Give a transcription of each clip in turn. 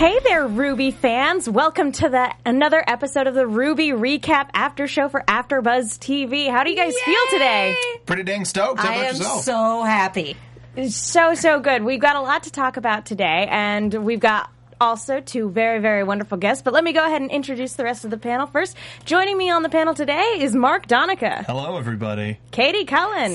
Hey there, RWBY fans! Welcome to the another episode of the RWBY Recap After Show for AfterBuzz TV. How do you guys feel today? Pretty dang stoked. How I about am yourself? so happy. So so good. We've got a lot to talk about today, and we've got also two very very wonderful guests. But let me go ahead and introduce the rest of the panel first. Joining me on the panel today is Mark Donica, Hello, everybody. Katie Cullen.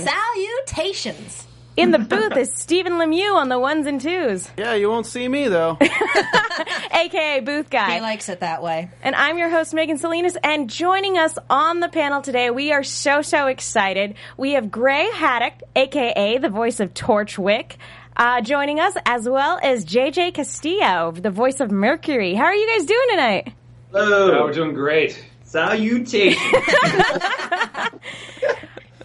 Salutations. In the booth is Stephen Lemieux on the ones and twos, Yeah, you won't see me though. aka Booth Guy. He likes it that way. And I'm your host, Megan Salinas. And joining us on the panel today, we are so, so excited. We have Gray Haddock, aka the voice of Torchwick, uh, joining us, as well as JJ Castillo, the voice of Mercury. How are you guys doing tonight? Hello. we're doing great. Salutations.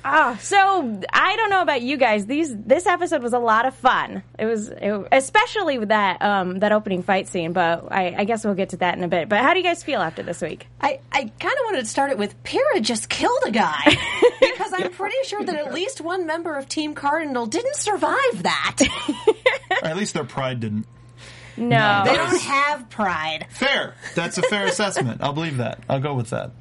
Oh, so I don't know about you guys. These this episode was a lot of fun. It was, it, especially with that um, that opening fight scene. But I, I guess we'll get to that in a bit. But how do you guys feel after this week? I, I kind of wanted to start it with Pyrrha just killed a guy. because I'm pretty sure that at least one member of Team Cardinal didn't survive that. Or at least their pride didn't. No, they don't have pride. Fair. That's a fair assessment. I'll believe that. I'll go with that.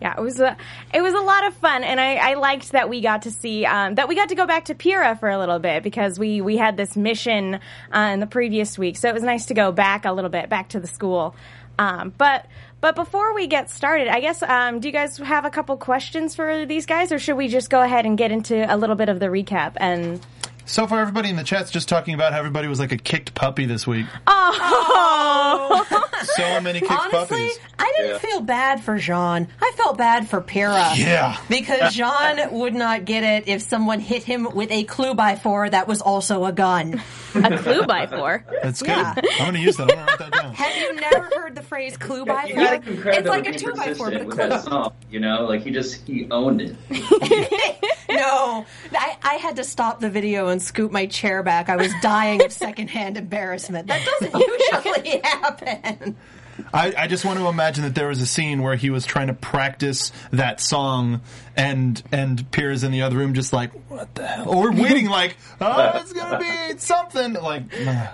Yeah, it was a it was a lot of fun, and I, I liked that we got to see um, that we got to go back to Pyrrha for a little bit because we we had this mission uh, in the previous week, so it was nice to go back a little bit back to the school. Um, but but before we get started, I guess um, do you guys have a couple questions for these guys, or should we just go ahead and get into a little bit of the recap and? So far, everybody in the chat's just talking about how everybody was like a kicked puppy this week. Oh, So many kicked puppies. Honestly, puppies. I didn't Yeah. feel bad for Jaune. I felt bad for Pyrrha. Yeah. Because Jaune would not get it if someone hit him with a clue by four that was also a gun. a clue by four. That's good. Yeah. I'm going to use that. I'm going to write that down. Have you never heard the phrase clue by four? gotta give credit It's like a two by four, but a persistent with that clue. song. You know, like he just he owned it. No, I, I had to stop the video and scoot my chair back. I was dying of secondhand embarrassment. That doesn't usually happen. I, I just want to imagine that there was a scene where he was trying to practice that song, and and Pyrrha's in the other room just like, what the hell? Or waiting like, oh, it's gonna be something. Like, ugh.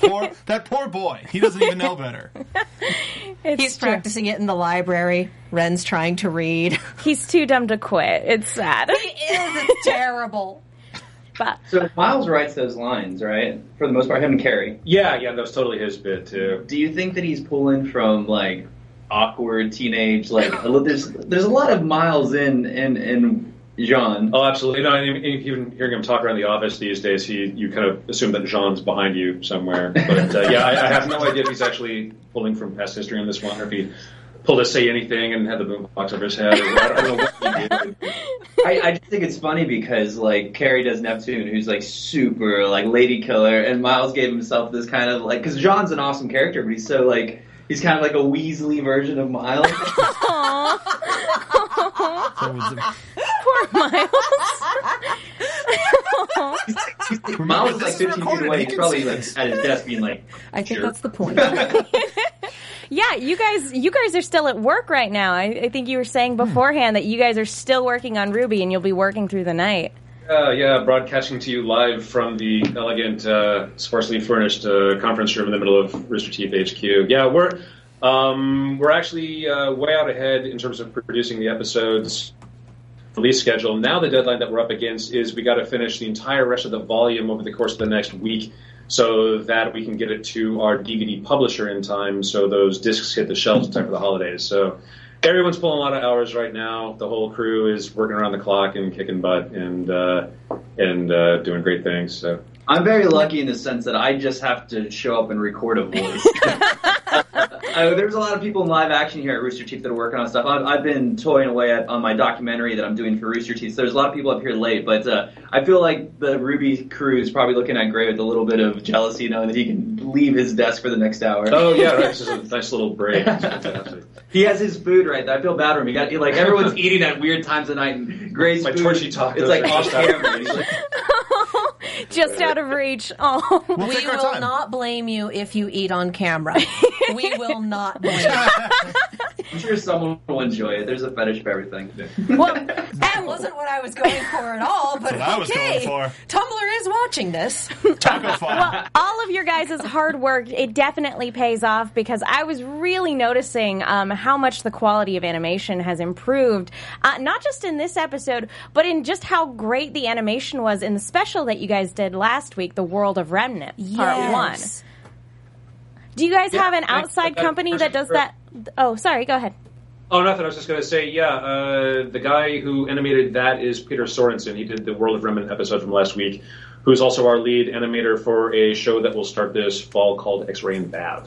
poor that poor boy. He doesn't even know better. It's He's true. practicing it in the library. Ren's trying to read. He's too dumb to quit. It's sad. It is. It's terrible. But So Miles writes those lines, right? For the most part, him and Kerry. Yeah, yeah, that was totally his bit too. Do you think that he's pulling from like awkward teenage like there's there's a lot of Miles in in in Jaune. Oh, absolutely. No, and even hearing him talk around the office these days, he you kind of assume that Jaune's behind you somewhere. But uh, yeah, I, I have no idea if he's actually pulling from past history on this one, or if he pulled a say anything and had the boombox over his head. Or, I don't know what he did. I, I just think it's funny because like Kerry does Neptune, who's like super like lady killer, and Miles gave himself this kind of like because Jaune's an awesome character, but he's so like he's kind of like a Weasley version of Miles. So it poor Miles. Miles is like This 15 feet away. He's probably like this. at his desk being like, I think Sure. that's the point. Yeah, you guys, you guys are still at work right now. I, I think you were saying beforehand that you guys are still working on RWBY, and you'll be working through the night. Uh, yeah, broadcasting to you live from the elegant, uh, sparsely furnished uh, conference room in the middle of Rooster Teeth HQ. Yeah, we're um, we're actually uh, way out ahead in terms of producing the episodes release schedule. Now the deadline that we're up against is we got to finish the entire rest of the volume over the course of the next week, so that we can get it to our DVD publisher in time, so those discs hit the shelves in time for the holidays. So everyone's pulling a lot of hours right now. The whole crew is working around the clock and kicking butt and uh, and uh, doing great things. So I'm very lucky in the sense that I just have to show up and record a voice. Uh, there's a lot of people in live action here at Rooster Teeth that are working on stuff. I've, I've been toying away at, on my documentary that I'm doing for Rooster Teeth. So there's a lot of people up here late, but uh, I feel like the RWBY crew is probably looking at Gray with a little bit of jealousy, knowing that he can leave his desk for the next hour. Oh yeah, right. This is a nice little break. He has his food right there. I feel bad for him. He got like everyone's eating at weird times of night, and Gray's My food. torchy tacos It's like are off just out. camera. and He's like, Just out of reach. Oh. We'll We will time. not blame you if you eat on camera. we will not blame you. I'm sure someone will enjoy it. There's a fetish for everything. Well, That wasn't what I was going for at all, but what I was okay. going for. Tumblr is watching this. Taco file. all of your guys' hard work, it definitely pays off because I was really noticing um, how much the quality of animation has improved, uh, not just in this episode, but in just how great the animation was in the special that you guys did last week, The World of Remnant, Part 1. Yes. Do you guys have an outside I- company that does that? Oh, sorry, go ahead. Oh, nothing. I was just going to say, yeah, uh, the guy who animated that is Peter Sorensen. He did the World of Remnant episode from last week, who's also our lead animator for a show that will start this fall called X-Ray and Vav.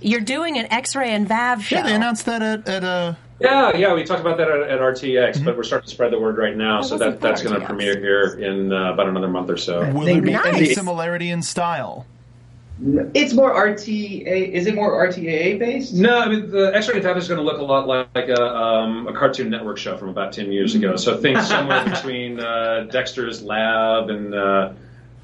You're doing an X-ray and Vav show. Yeah, they announced that at, at uh, Yeah, yeah, we talked about that at, at RTX, but we're starting to spread the word right now, so that that's going to premiere here in uh, about another month or so. Will there be any similarity in style? It's more RTA. Is it more RTAA based? No, I mean the X-Ray and Vav is going to look a lot like, like a, um, a Cartoon Network show from about ten years ago. So think somewhere between uh, Dexter's Lab and uh,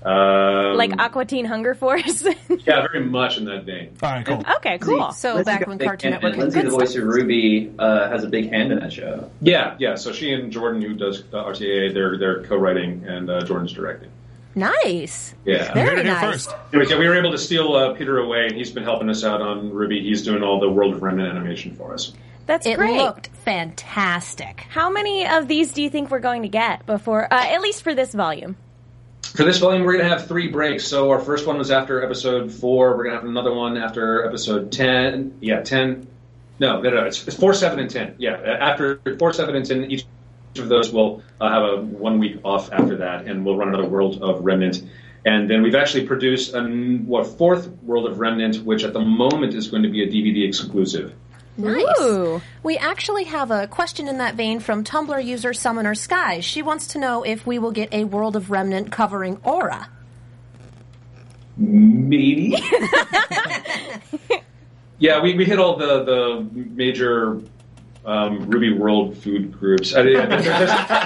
um, Like Aqua Teen Hunger Force. yeah, very much in that vein. All right, cool. okay, cool. So Lindsay back when big Cartoon hand- Network had Lindsay, good the voice stuff. of Ruby, uh, has a big hand in that show. Yeah, yeah. So she and Jordan, who does uh, RTA, they're they're co-writing and uh, Jordan's directing. Nice. Yeah. Very Heard it here nice. first. Anyways, yeah, we were able to steal uh, Peter away, and he's been helping us out on RWBY. He's doing all the World of Remnant animation for us. That's great. It great. looked fantastic. How many of these do you think we're going to get before, uh, at least for this volume? For this volume, we're going to have three breaks. So our first one was after episode four. We're going to have another one after episode ten. Yeah, ten. No, no, no. It's, it's four, seven, and ten. Yeah, after four, seven, and ten, each of those will uh, have a one week off after that, and we'll run another World of Remnant. And then we've actually produced a what fourth World of Remnant, which at the moment is going to be a DVD exclusive. Nice. Ooh. We actually have a question in that vein from Tumblr user Summoner Sky. She wants to know if we will get a World of Remnant covering Aura. Maybe. Yeah, we, we hit all the the major um, RWBY World food groups. I, there- there's,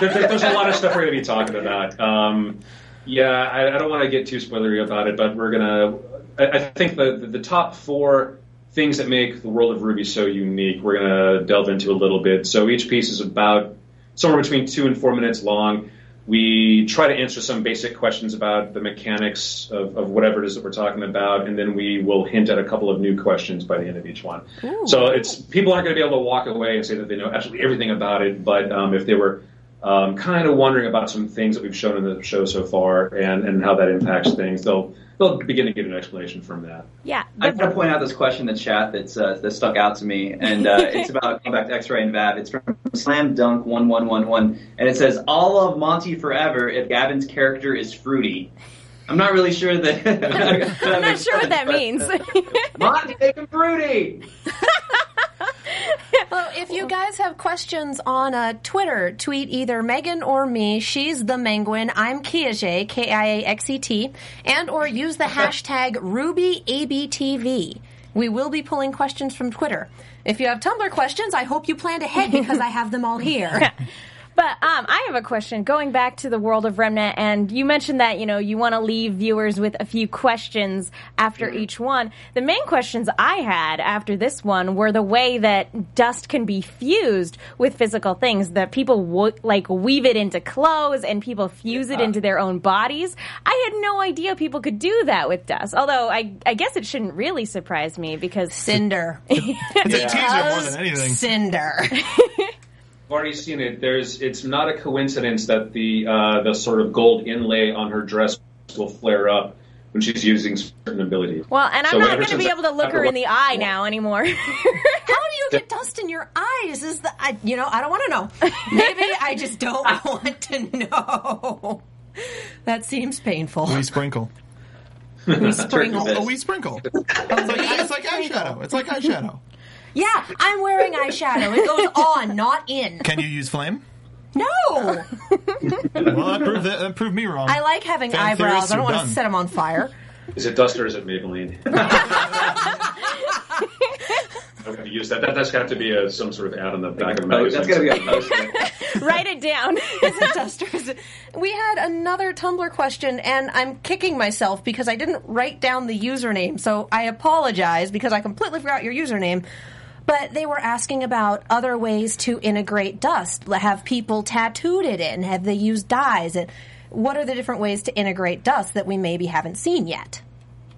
there's, there's a lot of stuff we're going to be talking about. Um, yeah, I, I don't want to get too spoilery about it, but we're gonna. I, I think the, the the top four things that make the world of RWBY so unique, we're gonna delve into a little bit. So each piece is about somewhere between two and four minutes long. We try to answer some basic questions about the mechanics of, of whatever it is that we're talking about, and then we will hint at a couple of new questions by the end of each one. So it's people aren't going to be able to walk away and say that they know absolutely everything about it, but um, if they were um, kind of wondering about some things that we've shown in the show so far and, and how that impacts things, they'll they'll begin to get an explanation from that. Yeah. I want to point out this question in the chat that's uh, that stuck out to me, and uh, it's about going back to X-Ray and Vav. It's from Slam Dunk one one one one, and it says, "All of Monty forever if Gavin's character is fruity." I'm not really sure that. I'm not sure what that means. Monty, make him fruity. Well, if you guys have questions on uh, Twitter, tweet either Megan or me. She's the Menguin. I'm Kiaxet, K-I-A-X-E-T, and or use the hashtag RubyABTV. We will be pulling questions from Twitter. If you have Tumblr questions, I hope you planned ahead because I have them all here. But um, I have a question going back to the world of Remnant, and you mentioned that you know you want to leave viewers with a few questions after each one. The main questions I had after this one were the way that dust can be fused with physical things. That people wo- like weave it into clothes, and people fuse it into their own bodies. I had no idea people could do that with dust. Although I, I guess it shouldn't really surprise me because Cinder. It's a teaser more than anything. Cinder. I've already seen it. There's it's not a coincidence that the uh, the sort of gold inlay on her dress will flare up when she's using certain abilities. well, and I'm So not going to be able to look her in the eye now anymore. How do you get dust in your eyes? Is the I, you know I don't want to know. Maybe I just don't want to know. That seems painful. We sprinkle. We sprinkle. Turkey A wee sprinkle. It's like, it's like eyeshadow. It's like eyeshadow. Yeah, I'm wearing eyeshadow. It goes on, not in. Can you use flame? No, Well, that proved, that, that proved me wrong. I like having Fan eyebrows. I don't want done. to set them on fire. Is it Dust or is it Maybelline? I'm going to use that. that that's got to be a, some sort of ad on the back of the Oh, magazine. that's gonna be a poster. Write it down. Is it duster? Is it? We had another Tumblr question, and I'm kicking myself because I didn't write down the username. So I apologize because I completely forgot your username. But they were asking about other ways to integrate dust. Have people tattooed it in? Have they used dyes? And what are the different ways to integrate dust that we maybe haven't seen yet?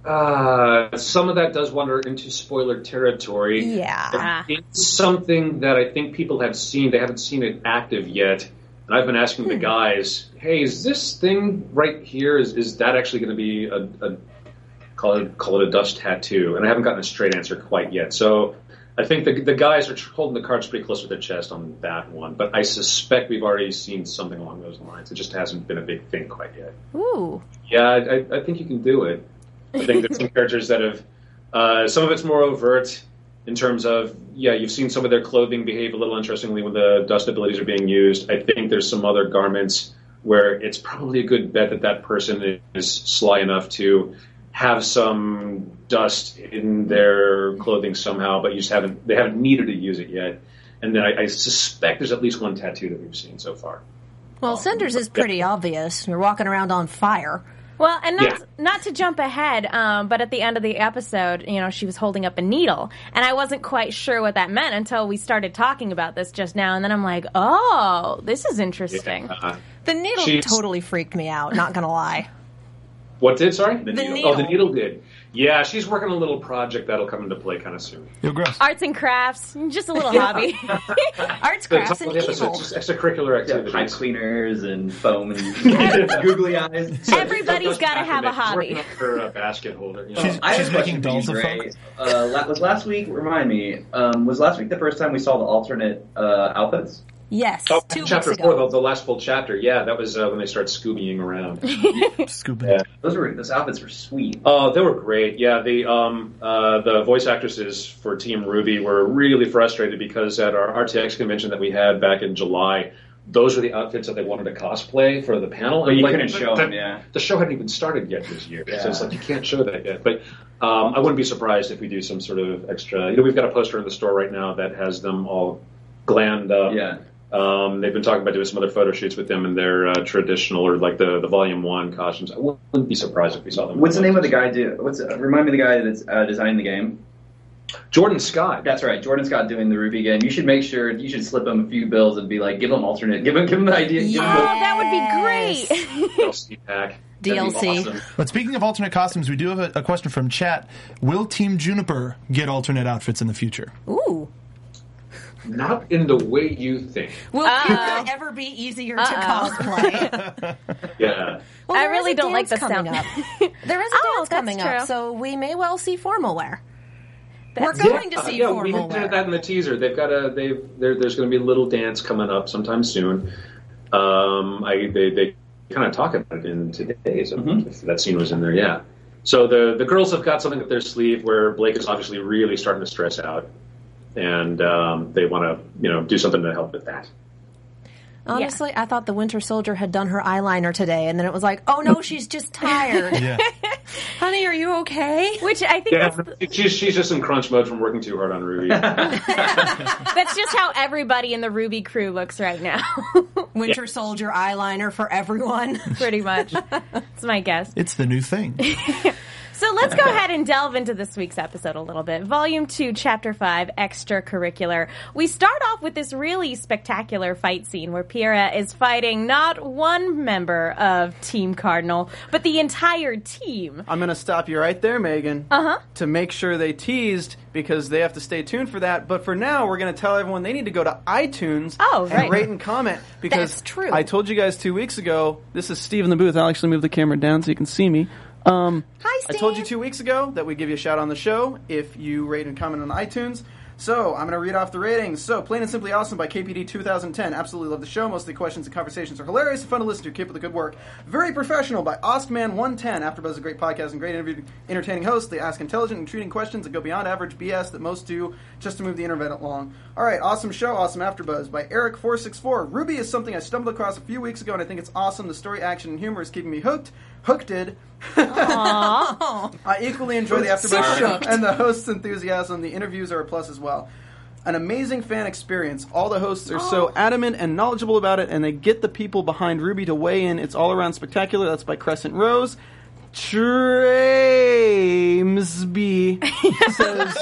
Uh, some of that does wander into spoiler territory. Yeah. It's something that I think people have seen. They haven't seen it active yet. And I've been asking the guys, hey, is this thing right here, is, is that actually going to be a, a call, it, call it a dust tattoo? And I haven't gotten a straight answer quite yet. So I think the, the guys are holding the cards pretty close to their chest on that one. But I suspect we've already seen something along those lines. It just hasn't been a big thing quite yet. Ooh. Yeah, I, I think you can do it. I think there's some characters that have, uh, some of it's more overt in terms of, yeah, you've seen some of their clothing behave a little interestingly when the dust abilities are being used. I think there's some other garments where it's probably a good bet that that person is sly enough to have some dust in their clothing somehow, but you just haven't, they haven't needed to use it yet. And then I, I suspect there's at least one tattoo that we've seen so far. Well, Cinders is pretty obvious. You're walking around on fire. Well, and not Yeah. not to jump ahead, um, but at the end of the episode, you know, she was holding up a needle, and I wasn't quite sure what that meant until we started talking about this just now, and then I'm like, oh, this is interesting. Uh, The needle She's- totally freaked me out. Not gonna lie. What did? Sorry, the, needle. Oh, the needle did. Yeah, she's working on a little project that'll come into play kind of soon. You're gross. Arts and crafts, just a little hobby. Arts, The crafts, top and of the episode, evil. just extracurrowner Yeah, activities. pipe cleaners and foam and googly eyes. Everybody's got to have a hobby. Working on her uh, basket holder. you know. She's- I have she's making question for dolls of Gray. Uh, was last week? Remind me. Um, was last week the first time we saw the alternate uh, outfits? Yes, Oh, two chapter weeks four, ago. the, the last full chapter. Yeah, that was uh, when they started Scoobying around. Scooping. Yeah. Those were those outfits were sweet. Oh, they were great. Yeah, the um, uh, the voice actresses for Team RWBY were really frustrated because at our RTX convention that we had back in July, those were the outfits that they wanted to cosplay for the panel. But you Like, couldn't the- show the, them, yeah. The show hadn't even started yet this year, so it's like you can't show that yet. But um, I wouldn't be surprised if we do some sort of extra. You know, we've got a poster in the store right now that has them all glammed up. Yeah. Um, they've been talking about doing some other photo shoots with them in their uh, traditional or like the, the volume one costumes. I wouldn't be surprised if we saw them. What's the name of the guy? Do what's uh, remind me of the guy that's uh, designing the game? Jordan Scott. That's right, Jordan Scott doing the RWBY game. You should make sure you should slip him a few bills and be like, give him alternate, give him give him the idea. Give Oh, him the, that would be great. DLC pack. DLC. awesome. But speaking of alternate costumes, we do have a, a question from chat. Will Team Juniper get alternate outfits in the future? Ooh. Not in the way you think. Will Uh-oh. it ever be easier to Uh-oh. cosplay? Yeah. Well, I really don't like dance the coming sound. up. There is a Oh, dance coming true. up, so we may well see formal wear. We're That's- going to Uh, see yeah, we formal hinted wear. at that in the teaser. They've got a they've there's going to be a little dance coming up sometime soon. Um, I they, they kind of talk about it in today's. If that scene was in there, yeah. So the the girls have got something up their sleeve where Blake is obviously really starting to stress out, and um, they want to you know do something to help with that. Honestly, I thought the Winter Soldier had done her eyeliner today, and then it was like, oh no, she's just tired. Yeah. Honey, are you okay? Which I think Yeah, that's, she's she's just in crunch mode from working too hard on RWBY. that's just how everybody in the RWBY crew looks right now. Winter Soldier eyeliner for everyone. Pretty much. That's my guess. It's the new thing. So let's go ahead and delve into this week's episode a little bit. Volume 2, Chapter 5, Extracurricular. We start off with this really spectacular fight scene where Pyrrha is fighting not one member of Team Cardinal, but the entire team. I'm going to stop you right there, Megan. Uh huh. To make sure they teased because they have to stay tuned for that. But for now, we're going to tell everyone they need to go to iTunes Oh, and rate and comment because That's true. I told you guys two weeks ago. This is Steve in the booth. I'll actually move the camera down so you can see me. Um, Hi, I told you two weeks ago that we'd give you a shout on the show if you rate and comment on iTunes. So I'm going to read off the ratings. So Plain and Simply Awesome by KPD 2010. Absolutely love the show. Most of the questions and conversations are hilarious and fun to listen to. Keep up the good work. Very Professional by Oskman 110. AfterBuzz is a great podcast and great interview, entertaining hosts. They ask intelligent, intriguing questions that go beyond average BS that most do just to move the internet along. All right, awesome show, awesome AfterBuzz by Eric464. RWBY is something I stumbled across a few weeks ago, and I think it's awesome. The story, action, and humor is keeping me hooked. Hooked it. I equally enjoy the AfterBuzz show and the host's enthusiasm. The interviews are a plus as well. An amazing fan experience. All the hosts are so adamant and knowledgeable about it, and they get the people behind RWBY to weigh in. It's all around spectacular. That's by Crescent Rose. Tramesby says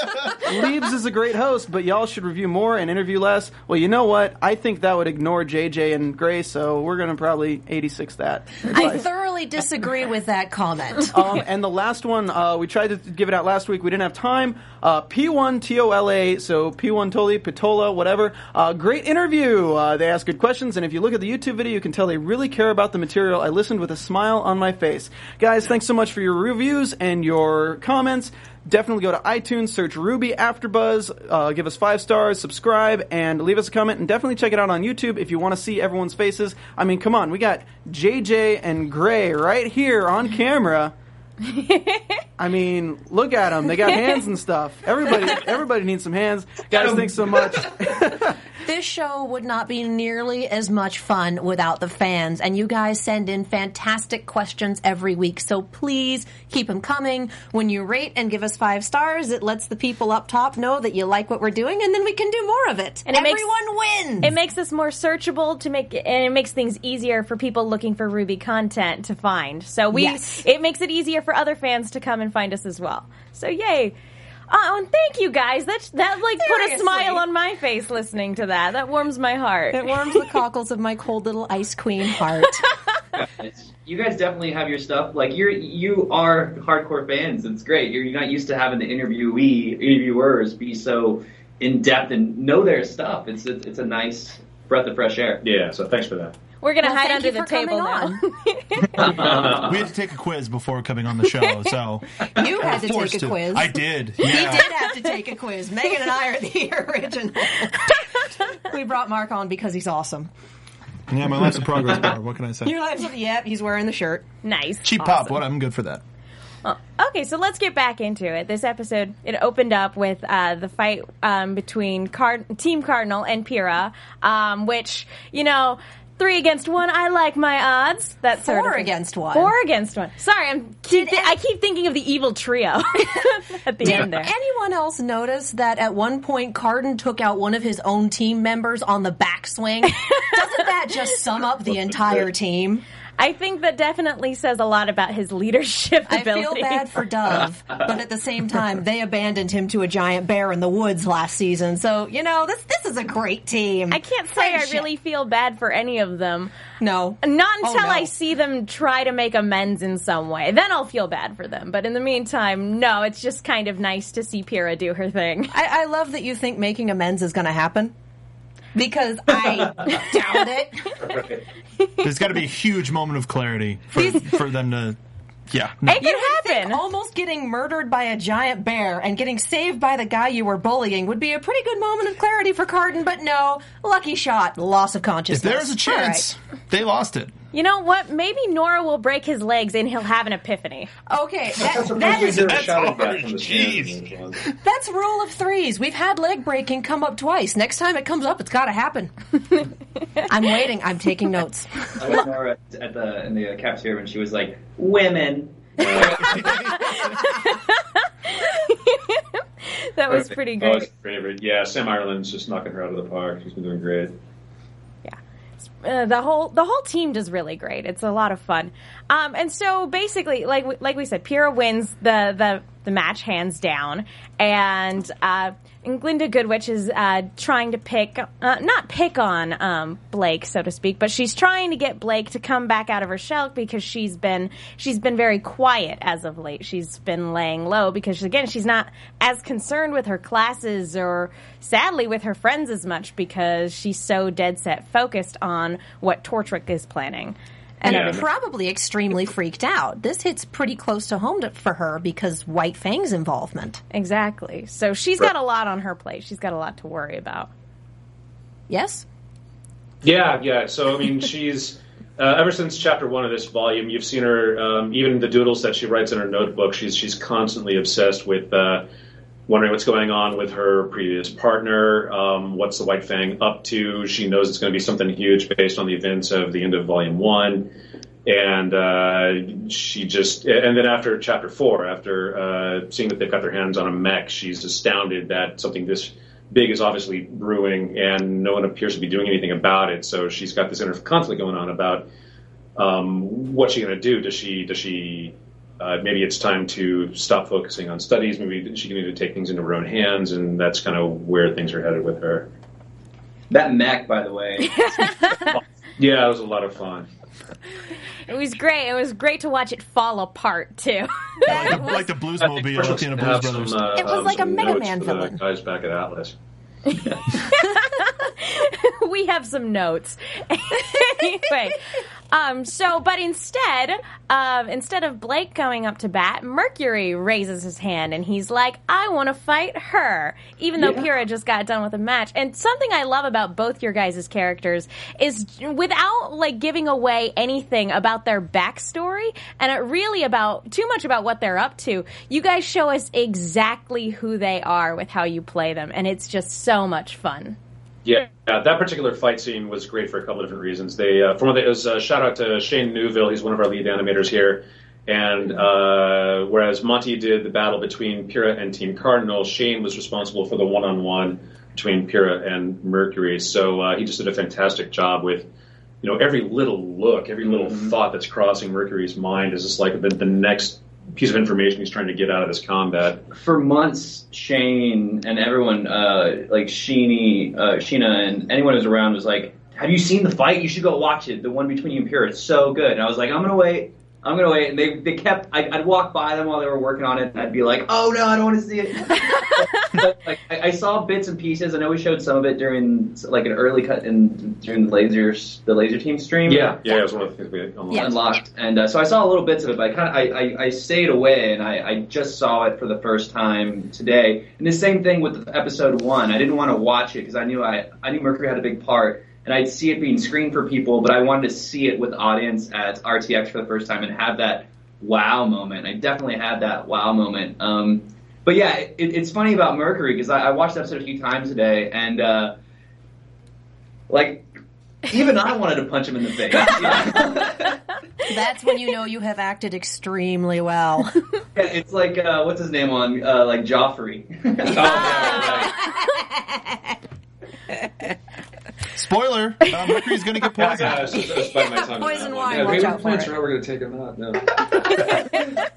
Leaves is a great host, but y'all should review more and interview less. Well, you know what? I think that would ignore JJ and Grace, so we're going to probably 86 that. I thoroughly disagree with that comment. Um, and the last one, uh, we tried to give it out last week. We didn't have time. Uh, P1 TOLA, so P1 Toli, Pitola, whatever. Uh, great interview. Uh, they ask good questions, and if you look at the YouTube video, you can tell they really care about the material. I listened with a smile on my face. Guys, thanks so much for your reviews and your comments. Definitely go to iTunes, search RWBY AfterBuzz, uh, give us five stars, subscribe, and leave us a comment. And definitely check it out on YouTube if you want to see everyone's faces. I mean, come on, we got JJ and Gray right here on camera. I mean, look at them. They got hands and stuff. Everybody, everybody needs some hands. Guys, thanks so much. This show would not be nearly as much fun without the fans, and you guys send in fantastic questions every week. So please keep them coming. When you rate and give us five stars, it lets the people up top know that you like what we're doing, and then we can do more of it. And it makes- everyone wins. It makes us more searchable to make, and it makes things easier for people looking for RWBY content to find. So we, Yes. it makes it easier for other fans to come and find us as well. So yay! Oh, and thank you guys. That that like put a smile on my face listening to that. That warms my heart. it warms the cockles of my cold little ice queen heart. You guys definitely have your stuff. Like you're you are hardcore fans. It's great. You're, you're not used to having the interviewee interviewers be so in depth and know their stuff. It's it's, it's a nice breath of fresh air. Yeah, so thanks for that. We're gonna Well, hide under the table now. we had to take a quiz before coming on the show, so You had to take a to. quiz. I did. He did have to take a quiz. Megan and I are the original. we brought Mark on because he's awesome. Yeah, my life's a progress bar. What can I say? You're like, yep, he's wearing the shirt. nice. Cheap pop. What? I'm good for that. Okay, so let's get back into it. This episode it opened up with uh, the fight um, between Card- Team Cardinal and Pyrrha, um, which you know. Three against one. I like my odds. That sort Four of thing. against one. Four against one. Sorry, I'm. Keep thi- I keep thinking of the evil trio at the Did end there. Did anyone else notice that at one point Cardin took out one of his own team members on the backswing? Doesn't that just sum up the entire team? I think that definitely says a lot about his leadership I ability. feel bad for Dove, but at the same time, they abandoned him to a giant bear in the woods last season. So you know this this is a great team. I can't say I really feel bad for any of them. no Not Oh, until no. I see them try to make amends in some way. Then I'll feel bad for them. But in the meantime, no, it's just kind of nice to see Pyrrha do her thing. I, I love that you think making amends is going to happen because I doubt it. There's got to be a huge moment of clarity for, for them to. Yeah. No. It could happen. Almost getting murdered by a giant bear and getting saved by the guy you were bullying would be a pretty good moment of clarity for Cardin, but no, lucky shot, loss of consciousness. If consciousness. there's a chance, they lost it. You know what? Maybe Nora will break his legs and he'll have an epiphany. Okay, that, that Supposedly is that's shouting hard. back from the Jeez. that's rule of threes. We've had leg breaking come up twice. Next time it comes up, it's got to happen. I'm waiting. I'm taking notes. I was Nora at the in the uh, cafeteria when she was like, "Women." That was pretty Oh, great. it's favorite. Yeah, Sam Ireland's just knocking her out of the park. She's been doing great. Uh, the whole the whole team does really great. It's a lot of fun. Um, and so basically, like like we said, Pyrrha wins the the the match hands down, and uh, Glynda Goodwitch is uh, trying to pick uh, not pick on um, Blake, so to speak, but she's trying to get Blake to come back out of her shell because she's been she's been very quiet as of late. She's been laying low because again she's not as concerned with her classes or sadly with her friends as much because she's so dead set focused on what Torchwick is planning. And Yeah. probably extremely freaked out. This hits pretty close to home to, for her because White Fang's involvement. Exactly. So she's got a lot on her plate. She's got a lot to worry about. Yes? Yeah, yeah. So I mean, she's uh, ever since chapter one of this volume, you've seen her. Um, even the doodles that she writes in her notebook, she's she's constantly obsessed with uh, wondering what's going on with her previous partner. Um, what's the White Fang up to? She knows it's going to be something huge based on the events of the end of volume one. And uh, she just, and then after chapter four, after uh, seeing that they've got their hands on a mech, she's astounded that something this big is obviously brewing, and no one appears to be doing anything about it. So she's got this inner conflict going on about um, what's she going to do? Does she does she uh, maybe it's time to stop focusing on studies? Maybe she can need to take things into her own hands, and that's kind of where things are headed with her. That mech, by the way. Yeah, it was a lot of fun. It was great. It was great to watch it fall apart too. like, the, like the Bluesmobile at the end of Blues Brothers. some, uh, It was um, like a some Mega Man villain. Guys back at Atlas. we have some notes. anyway, um, so but instead, of instead of Blake going up to bat, Mercury raises his hand and he's like, "I want to fight her," even though Pyrrha just got done with a match. And something I love about both your guys' characters is without like giving away anything about their backstory and it really about too much about what they're up to. You guys show us exactly who they are with how you play them, and it's just so much fun. Yeah, yeah, that particular fight scene was great for a couple of different reasons. They, uh, from what it was, uh, shout out to Shane Newville. He's one of our lead animators here. And uh, whereas Monty did the battle between Pyrrha and Team Cardinal, Shane was responsible for the one-on-one between Pyrrha and Mercury. So uh, he just did a fantastic job with, you know, every little look, every little thought that's crossing Mercury's mind is just like the, the next piece of information he's trying to get out of this combat. for months, Shane and everyone, uh, like Sheeny, uh, Sheena, and anyone who's around was like, "Have you seen the fight? You should go watch it. The one between you and Pyrrha. It's so good." And I was like, "I'm gonna wait. I'm gonna wait." And they they kept. I, I'd walk by them while they were working on it, and I'd be like, "Oh no, I don't want to see it." but, like, I, I saw bits and pieces. I know we showed some of it during like an early cut in during the laser the laser team stream. Yeah, yeah, it was one of the things we unlocked. Yeah. unlocked, and uh, so I saw a little bits of it, but I kind of I, I, I stayed away, and I, I just saw it for the first time today. And the same thing with episode one. I didn't want to watch it because I knew I I knew Mercury had a big part, and I'd see it being screened for people, but I wanted to see it with audience at RTX for the first time and have that wow moment. I definitely had that wow moment. Um, but yeah, it, it's funny about Mercury because I, I watched the episode a few times today, and uh, like even I wanted to punch him in the face. you know? That's when you know you have acted extremely well. Yeah, it's like uh, what's his name on uh, like Joffrey. Spoiler: uh, Mercury's going to get Yeah, poisoned. yeah, it's just- it's biting my tongue on Poison that wine, Yeah, watch maybe out the plants are it. never going to take him out. No.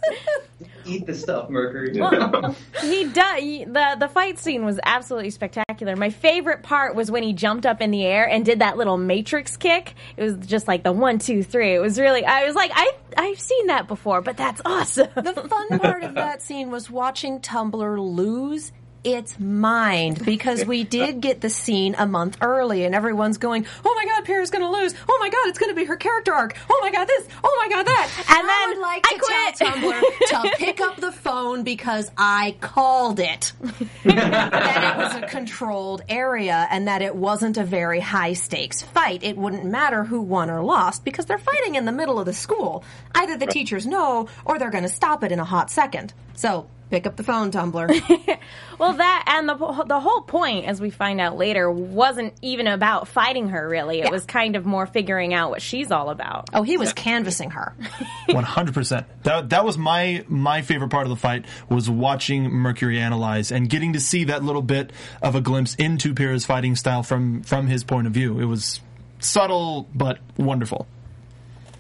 Eat the stuff, Mercury. He does. The the fight scene was absolutely spectacular. My favorite part was when he jumped up in the air and did that little matrix kick. It was just like the one, two, three. It was really. I was like, I I've seen that before, but that's awesome. The fun part of that scene was watching Tumblr lose its mind because we did get the scene a month early and everyone's going, oh my god, Pyrrha's gonna lose. Oh my god, it's gonna be her character arc. Oh my god, this. Oh my god, that. And I then would like I to quit. tell Tumblr to pick up the phone because I called it. that it was a controlled area and that it wasn't a very high stakes fight. It wouldn't matter who won or lost because they're fighting in the middle of the school. Either the teachers know or they're going to stop it in a hot second. So pick up the phone, Tumblr. Well, that and the the whole point, as we find out later, wasn't even about fighting her. Really, it was kind of more figuring out what she's all about. oh, he was canvassing her. One hundred percent. That that was my my favorite part of the fight was watching Mercury analyze and getting to see that little bit of a glimpse into Pyrrha's fighting style from from his point of view. It was subtle but wonderful.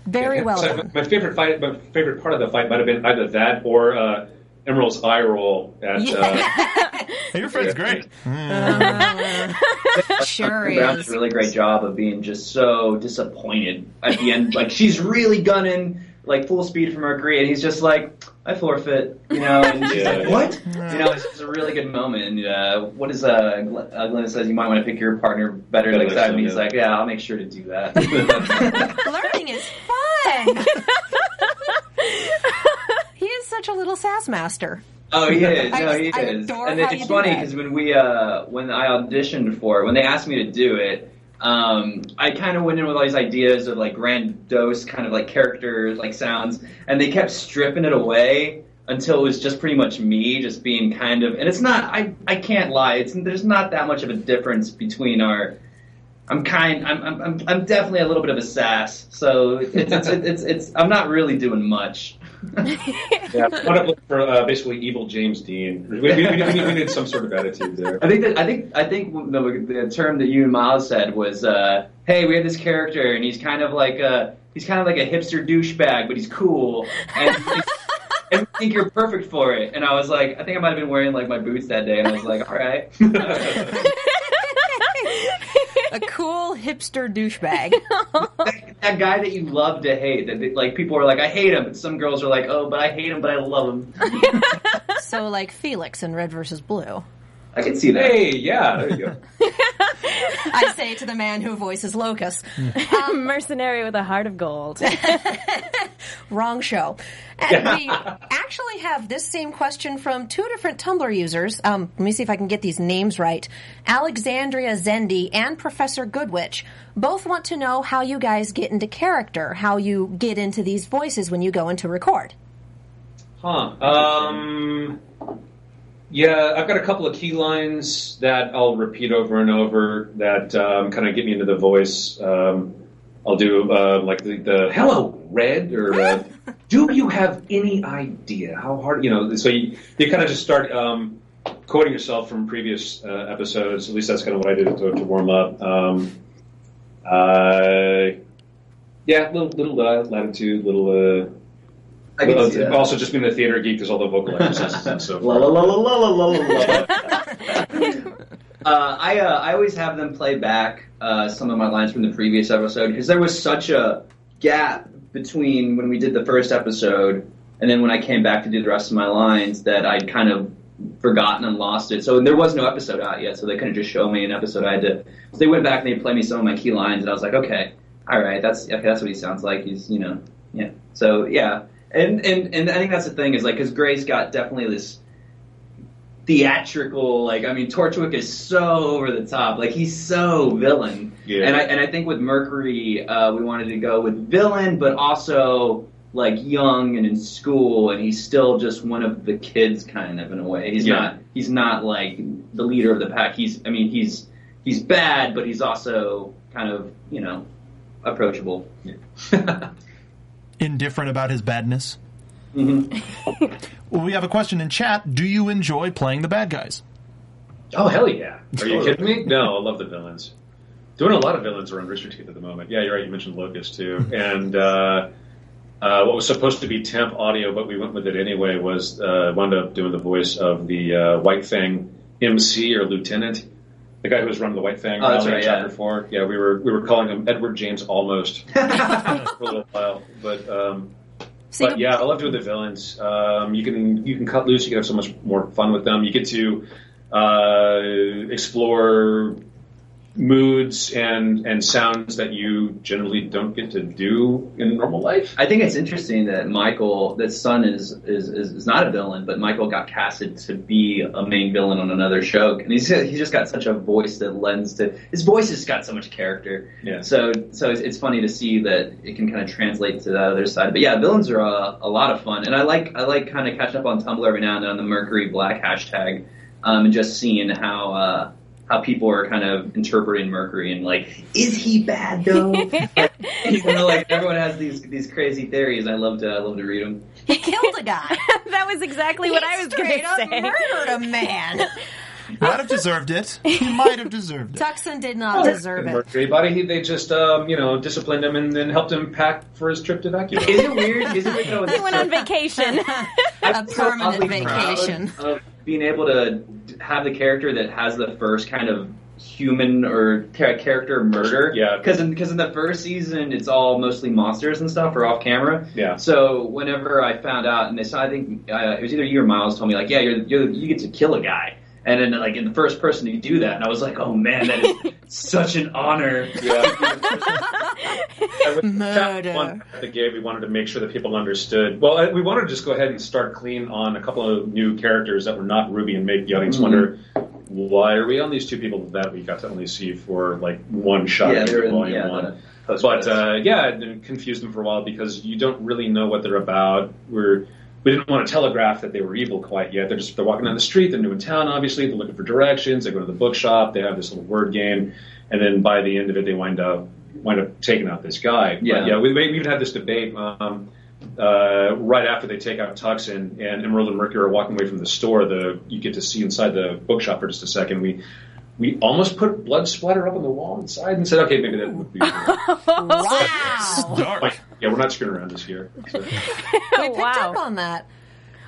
Very well So done. my favorite fight, my favorite part of the fight might have been either that or uh, Emerald's eye roll at. Uh, Hey, your friend's great. Sure Brown is. did a really great job of being just so disappointed at the end. Like she's really gunning like full speed for Mercury, and he's just like, "I forfeit," you know. And she's Yeah, like, yeah. "What?" You know, it's just a really good moment. And uh, what is uh, Gl- uh, Glenn says you might want to pick your partner better Better next next time. time, He's like, "Yeah, I'll make sure to do that." Learning is fun. Dylan. he is such a little sass master. Oh, he is. No, he I is. And it's funny because when we uh, when I auditioned for it, when they asked me to do it, um, I kind of went in with all these ideas of like grandiose kind of like characters, like sounds, and they kept stripping it away until it was just pretty much me, just being kind of. And it's not. I I can't lie. It's there's not that much of a difference between our. I'm kind. I'm I'm I'm, I'm definitely a little bit of a sass. So it's it's, it's it's it's I'm not really doing much. Yeah, why not look for uh, basically evil James Dean? We, we, we, we, need some sort of attitude there. I think that I think I think the, the term that you and Miles said was, uh, "Hey, we have this character, and he's kind of like a he's kind of like a hipster douchebag, but he's cool, and, and we think you're perfect for it." And I was like, I think I might have been wearing like my boots that day, and I was like, "All right." Cool hipster douchebag. that, that guy that you love to hate, that that, like people are like, "I hate him," but some girls are like, "Oh, but I hate him, but I love him." so, like Felix in Red versus Blue. I can see that. Hey, yeah, there you go. I say to the man who voices Locus. Mercenary with a heart of gold. Wrong show. And we actually have this same question from two different Tumblr users. Um, let me see if I can get these names right. Alexandria Zendi and Professor Goodwitch both want to know how you guys get into character, how you get into these voices when you go into record. Huh. Um, yeah, I've got a couple of key lines that I'll repeat over and over that um, kind of get me into the voice. Um, I'll do uh, like the, the "Hello, Red" or uh, "Do you have any idea how hard?" You know, so you, you kind of just start um, quoting yourself from previous uh, episodes. At least that's kind of what I did to, to warm up. Um, uh, yeah, little little uh, latitude, little. I can well, see that. also, just being a theater geek, there's all the vocal exercises and so La forth. la la la la la la la. Uh, I uh, I always have them play back uh, some of my lines from the previous episode because there was such a gap between when we did the first episode and then when I came back to do the rest of my lines that I'd kind of forgotten and lost it. So there was no episode out yet, so they couldn't just show me an episode. I had to. So they went back and they played me some of my key lines, and I was like, okay, all right, that's okay. That's what he sounds like. He's you know yeah. So yeah, and and and I think that's the thing is like because Gray's got definitely this theatrical like I mean Torchwick is so over the top. Like he's so villain. Yeah. and I and I think with Mercury uh, we wanted to go with villain but also like young and in school and he's still just one of the kids kind of in a way. He's Yeah. not he's not like the leader of the pack. He's I mean he's he's bad but he's also kind of you know approachable Indifferent about his badness. Mm-hmm. Well, we have a question in chat. Do you enjoy playing the bad guys? Oh hell yeah! Are you kidding me? No, I love the villains. Doing a lot of villains around Rooster Teeth at the moment. Yeah, you're right. You mentioned Locus too, and uh, uh, what was supposed to be temp audio, but we went with it anyway. Was uh, wound up doing the voice of the uh, White Fang MC or Lieutenant, the guy who was running the White Fang Oh, that's rally in yeah. Chapter Four. Yeah, we were we were calling him Edward James Almost for a little while, but. Um, See, but yeah, I love doing the villains. Um, you can you can cut loose. You can have so much more fun with them. You get to uh, explore moods and and sounds that you generally don't get to do in normal life. I think it's interesting that Michael, that son is, is is not a villain, but Michael got casted to be a main villain on another show, and he's he's just got such a voice that lends to his voice has got so much character. Yeah. So so it's, it's funny to see that it can kind of translate to the other side. But yeah, villains are uh, a lot of fun, and I like I like kind of catching up on Tumblr every now and then on the Mercury Black hashtag, um, and just seeing how. Uh, how people are kind of interpreting Mercury and like, is he bad though? you know, like everyone has these these crazy theories. I love to I love to read them. he killed a guy. that was exactly what I was going straight to up say. murdered a man. Might have deserved it. He might have deserved it. Tukson did not deserve it. Mercury body, he, they just um, you know disciplined him and then helped him pack for his trip to vacuum. Is it weird? Is it weird? though, He went on vacation. A permanent vacation. Of being able to have the character that has the first kind of human or character murder. Yeah. Because in, because in the first season, it's all mostly monsters and stuff or off camera. Yeah. So whenever I found out, and they saw, I think uh, it was either you or Miles told me like, yeah, you're, you're you get to kill a guy. And then, like, in the first person to do that, and I was like, "Oh man, that is such an honor." Murder. One at the gate, we wanted to make sure that people understood. Well, we wanted to just go ahead and start clean on a couple of new characters that were not Ruby and make the audience Mm-hmm. wonder why are we on these two people that we got to only see for like one shot Yeah, in they're volume yeah, one. the post But uh, yeah, it confused them for a while because you don't really know what they're about. We're we didn't want to telegraph that they were evil quite yet. They're just they're walking down the street. They're new in town, obviously. They're looking for directions. They go to the bookshop. They have this little word game, and then by the end of it, they wind up wind up taking out this guy. But, Yeah. yeah. We, we even had this debate um, uh, right after they take out Tukson and Emerald and Mercury are walking away from the store. The you get to see inside the bookshop for just a second. We we almost put blood splatter up on the wall inside and said, okay, maybe that would be. Wow. Dark. yeah, we're not screwing around this year. So. we picked wow. up on that.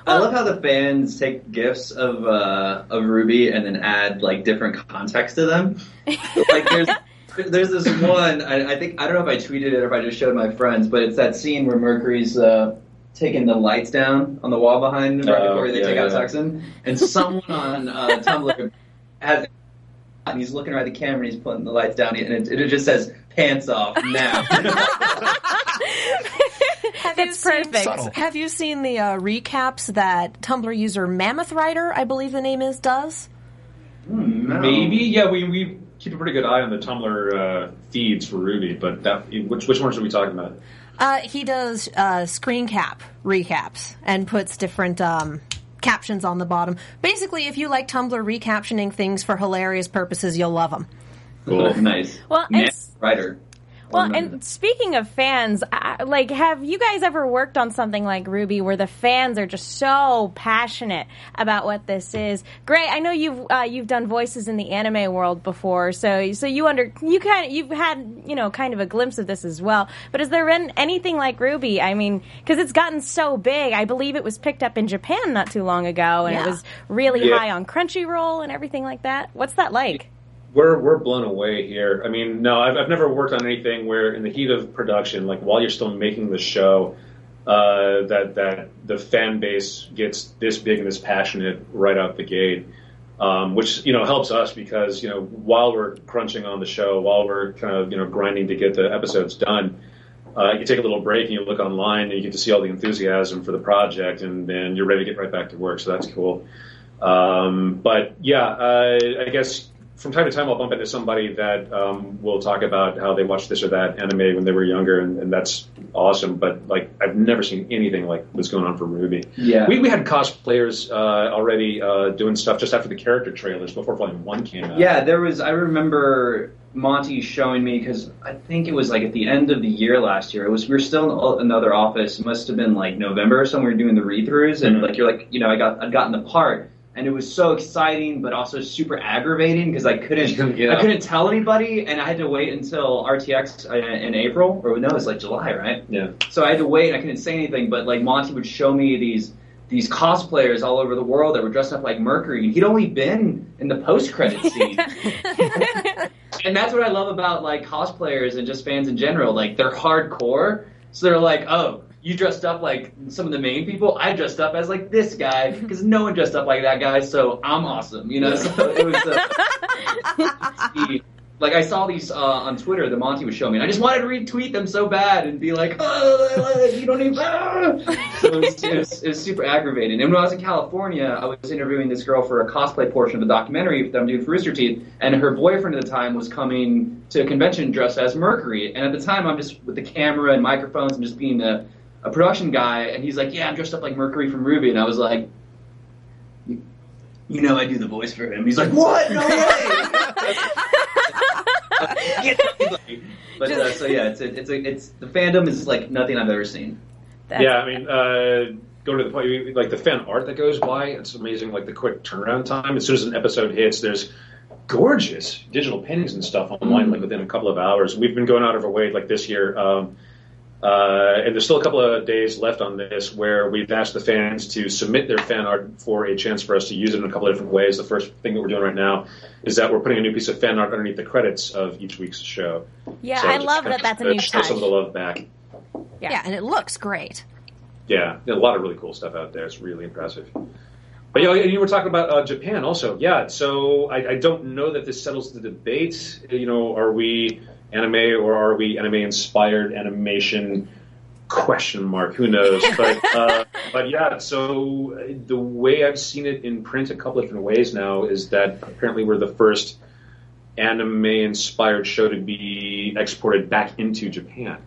I love how the fans take gifs of uh, of RWBY and then add like different context to them. like there's there's this one I, I think I don't know if I tweeted it or if I just showed my friends, but it's that scene where Mercury's uh, taking the lights down on the wall behind him right Oh, before they yeah, take out yeah. Tukson, and someone on uh, Tumblr has. And he's looking right at the camera and he's putting the lights down, and it, it just says "pants off now." Have you That's seen- perfect. Subtle. Have you seen the uh, recaps that Tumblr user Mammoth Rider, I believe the name is, does? Maybe, yeah. We, we keep a pretty good eye on the Tumblr uh, feeds for RWBY, but that which which ones are we talking about? Uh, he does uh, screen cap recaps and puts different um, captions on the bottom. Basically, if you like Tumblr recaptioning things for hilarious purposes, you'll love them. Cool. nice. Well, Man, it's- writer. Well, and speaking of fans, I- like, have you guys ever worked on something like RWBY where the fans are just so passionate about what this is? Gray, I know you've uh, you've done voices in the anime world before, so so you under you kind of you've had you know kind of a glimpse of this as well. But has there been anything like RWBY? I mean, because it's gotten so big, I believe it was picked up in Japan not too long ago, and Yeah. it was really Yeah. high on Crunchyroll and everything like that. What's that like? We're we're blown away here. I mean, no, I've, I've never worked on anything where in the heat of production, like while you're still making the show, uh, that that the fan base gets this big and this passionate right out the gate. Um, which you know helps us because you know while we're crunching on the show, while we're kind of you know grinding to get the episodes done, uh, you take a little break and you look online and you get to see all the enthusiasm for the project, and then you're ready to get right back to work. So that's cool. Um, but yeah, uh, I guess from time to time I'll bump into somebody that um, will talk about how they watched this or that anime when they were younger, and, and that's awesome. But like, I've never seen anything like what's going on for RWBY. Yeah. we, we had cosplayers uh, already uh, doing stuff just after the character trailers before Volume One came out. Yeah, there was. I remember Monty showing me because I think it was like at the end of the year last year. It was we were still in another office. It must have been like November or something. We were doing the read throughs, and Mhm. like you're like you know I got I'd gotten the part, and it was so exciting, but also super aggravating because I couldn't Yeah. I couldn't tell anybody, and I had to wait until RTX uh, in April or no, it was like July, right? yeah. So I had to wait. and I couldn't say anything, but like Monty would show me these these cosplayers all over the world that were dressed up like Mercury, and he'd only been in the post credit scene. and that's what I love about like cosplayers and just fans in general. Like they're hardcore, so they're like, oh. You dressed up like some of the main people. I dressed up as like this guy because no one dressed up like that guy. So I'm awesome, you know. So it was uh, like I saw these uh, on Twitter. that Monty was showing me. And I just wanted to retweet them so bad and be like, oh, you don't even. ah." So it was, it, was, it was super aggravating. And when I was in California, I was interviewing this girl for a cosplay portion of the documentary that I'm doing for Rooster Teeth, and her boyfriend at the time was coming to a convention dressed as Mercury. And at the time, I'm just with the camera and microphones and just being a, a production guy. And he's like, "Yeah, I'm dressed up like Mercury from RWBY," and I was like. "You- You know, I do the voice for him. He's like, "What? No way!" but uh, so yeah, it's a, it's a, it's the fandom is like nothing I've ever seen. That's- yeah, I mean, uh, going to the point, like the fan art that goes by, it's amazing. Like the quick turnaround time. As soon as an episode hits, there's gorgeous digital paintings and stuff online, like within a couple of hours. We've been going out of our way, like this year. Um, uh, and there's still a couple of days left on this where we've asked the fans to submit their fan art for a chance for us to use it in a couple of different ways. The first thing that we're doing right now is that we're putting a new piece of fan art underneath the credits of each week's show. Yeah, So I love that. That's a new show touch. some of the love back. Yeah. Yeah, and it looks great. Yeah, a lot of really cool stuff out there. It's really impressive. But yeah, and you were talking about uh, Japan also. Yeah, so I, I don't know that this settles the debate. You know, are we anime or are we anime inspired animation? Question mark. Who knows? But uh, but yeah. So uh, the way I've seen it in print a couple of different ways now is that apparently we're the first anime inspired show to be exported back into Japan.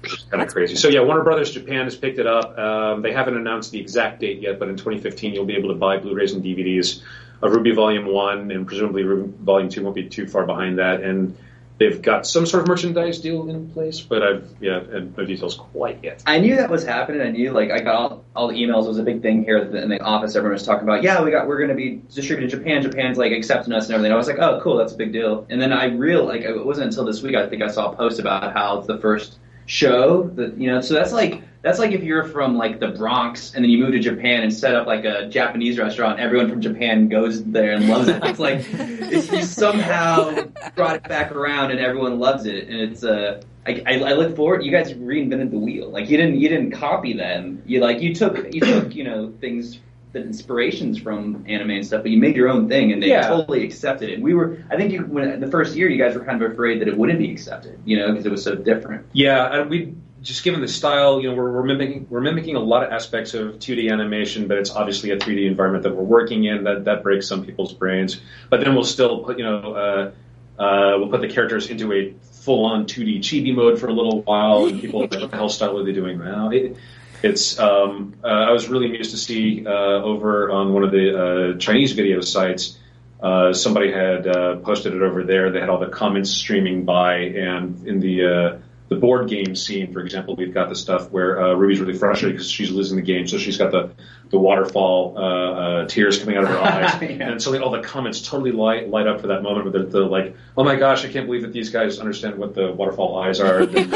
Which is kind of crazy. So yeah, Warner Brothers Japan has picked it up. Um, they haven't announced the exact date yet, but in 2015 you'll be able to buy Blu-rays and DVDs of RWBY Volume One, and presumably RWBY Volume Two won't be too far behind that. And they've got some sort of merchandise deal in place, but I've yeah, and no details quite yet. I knew that was happening. I knew like I got all, all the emails. It was a big thing here in the office. Everyone was talking about, yeah, we got we're going to be distributed in Japan. Japan's like accepting us and everything. I was like, oh, cool, that's a big deal. And then I real like it wasn't until this week I think I saw a post about how the first show that you know. So that's like that's like if you're from like the Bronx and then you move to Japan and set up like a Japanese restaurant. Everyone from Japan goes there and loves it. It's like it's, you somehow brought it back around and everyone loves it. And it's uh, I, I, I look forward. You guys reinvented the wheel. Like you didn't you didn't copy them. You like you took you took you know things. The inspirations from anime and stuff, but you made your own thing, and they Yeah. totally accepted it. We were, I think, you, when the first year, you guys were kind of afraid that it wouldn't be accepted, you know, because it was so different. Yeah, and we just given the style, you know, we're, we're mimicking we're mimicking a lot of aspects of 2D animation, but it's obviously a 3D environment that we're working in. That that breaks some people's brains. But then we'll still put, you know, uh, uh, we'll put the characters into a full-on 2D chibi mode for a little while, and people are like, what the hell style are they doing now? It, it's um, uh, I was really amused to see uh, over on one of the uh, Chinese video sites. Uh, somebody had posted it over there. They had all the comments streaming by, and in the the board game scene, for example, we've got the stuff where uh, Ruby's really frustrated because she's losing the game, so she's got the the waterfall uh, uh, tears coming out of her eyes, Yeah. and suddenly all the comments totally light light up for that moment where they're, like, "Oh my gosh, I can't believe that these guys understand what the waterfall eyes are." We've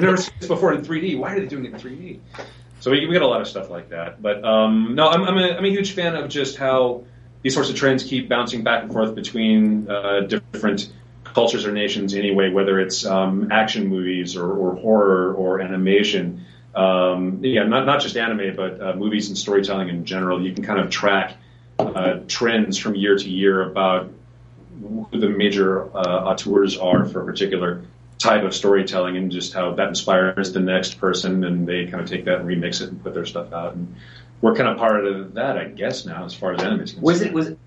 never seen this before in 3D. Why are they doing it in 3D? So we, we get a lot of stuff like that. But um, no, I'm, I'm, a, I'm a huge fan of just how these sorts of trends keep bouncing back and forth between uh, different cultures or nations anyway, whether it's um, action movies or, or horror or animation. Um, yeah, not, not just anime, but uh, movies and storytelling in general. You can kind of track uh, trends from year to year about who the major uh, auteurs are for a particular type of storytelling and just how that inspires the next person and they kind of take that and remix it and put their stuff out. And we're kind of part of that, I guess, now as far as anime is concerned. Was it was it